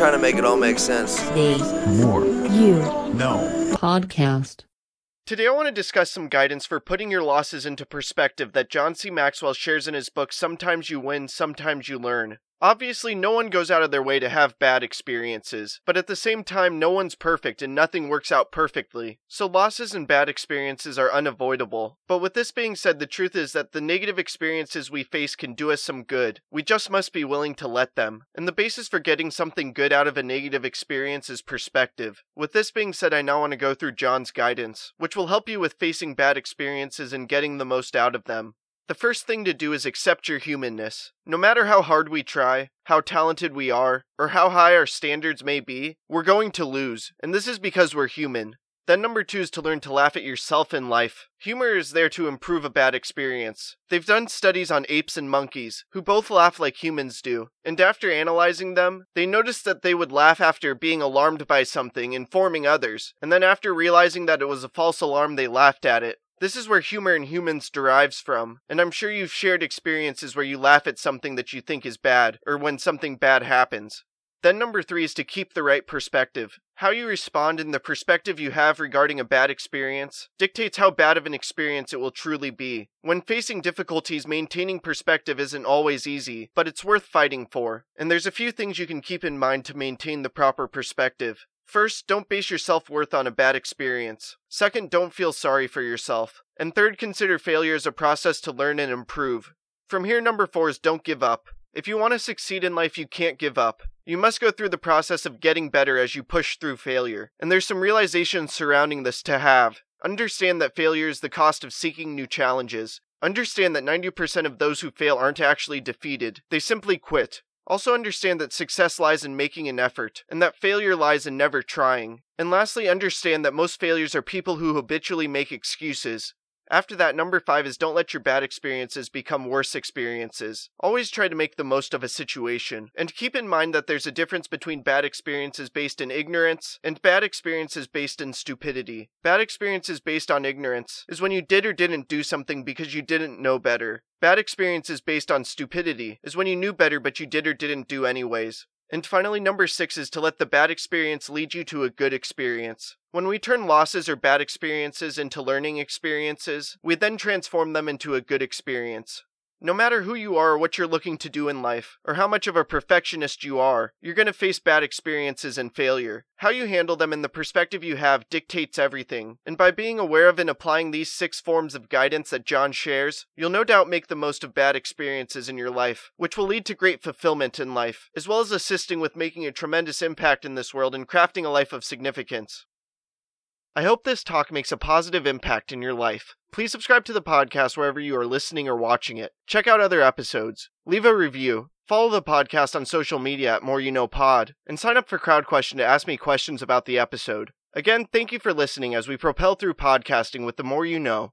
trying to make it all make sense. The Moore. You Know. Podcast. Today, I want to discuss some guidance for putting your losses into perspective that John C. Maxwell shares in his book Sometimes You Win, Sometimes You Learn. Obviously, no one goes out of their way to have bad experiences, but at the same time, no one's perfect and nothing works out perfectly. So, losses and bad experiences are unavoidable. But with this being said, the truth is that the negative experiences we face can do us some good. We just must be willing to let them. And the basis for getting something good out of a negative experience is perspective. With this being said, I now want to go through John's guidance, which will help you with facing bad experiences and getting the most out of them. The first thing to do is accept your humanness. No matter how hard we try, how talented we are, or how high our standards may be, we're going to lose, and this is because we're human. Then, number two is to learn to laugh at yourself in life. Humor is there to improve a bad experience. They've done studies on apes and monkeys, who both laugh like humans do, and after analyzing them, they noticed that they would laugh after being alarmed by something, informing others, and then after realizing that it was a false alarm, they laughed at it. This is where humor in humans derives from, and I'm sure you've shared experiences where you laugh at something that you think is bad, or when something bad happens. Then, number three is to keep the right perspective. How you respond and the perspective you have regarding a bad experience dictates how bad of an experience it will truly be. When facing difficulties, maintaining perspective isn't always easy, but it's worth fighting for. And there's a few things you can keep in mind to maintain the proper perspective. First, don't base your self worth on a bad experience. Second, don't feel sorry for yourself. And third, consider failure as a process to learn and improve. From here, number four is don't give up. If you want to succeed in life, you can't give up. You must go through the process of getting better as you push through failure. And there's some realizations surrounding this to have. Understand that failure is the cost of seeking new challenges. Understand that 90% of those who fail aren't actually defeated, they simply quit. Also, understand that success lies in making an effort, and that failure lies in never trying. And lastly, understand that most failures are people who habitually make excuses. After that, number five is don't let your bad experiences become worse experiences. Always try to make the most of a situation. And keep in mind that there's a difference between bad experiences based in ignorance and bad experiences based in stupidity. Bad experiences based on ignorance is when you did or didn't do something because you didn't know better. Bad experiences based on stupidity is when you knew better but you did or didn't do anyways. And finally, number six is to let the bad experience lead you to a good experience. When we turn losses or bad experiences into learning experiences, we then transform them into a good experience. No matter who you are or what you're looking to do in life, or how much of a perfectionist you are, you're going to face bad experiences and failure. How you handle them and the perspective you have dictates everything. And by being aware of and applying these six forms of guidance that John shares, you'll no doubt make the most of bad experiences in your life, which will lead to great fulfillment in life, as well as assisting with making a tremendous impact in this world and crafting a life of significance. I hope this talk makes a positive impact in your life. Please subscribe to the podcast wherever you are listening or watching it. Check out other episodes. Leave a review. Follow the podcast on social media at Moore You Know Pod, and sign up for CrowdQuestion to ask me questions about the episode. Again, thank you for listening as we propel through podcasting with the more you know.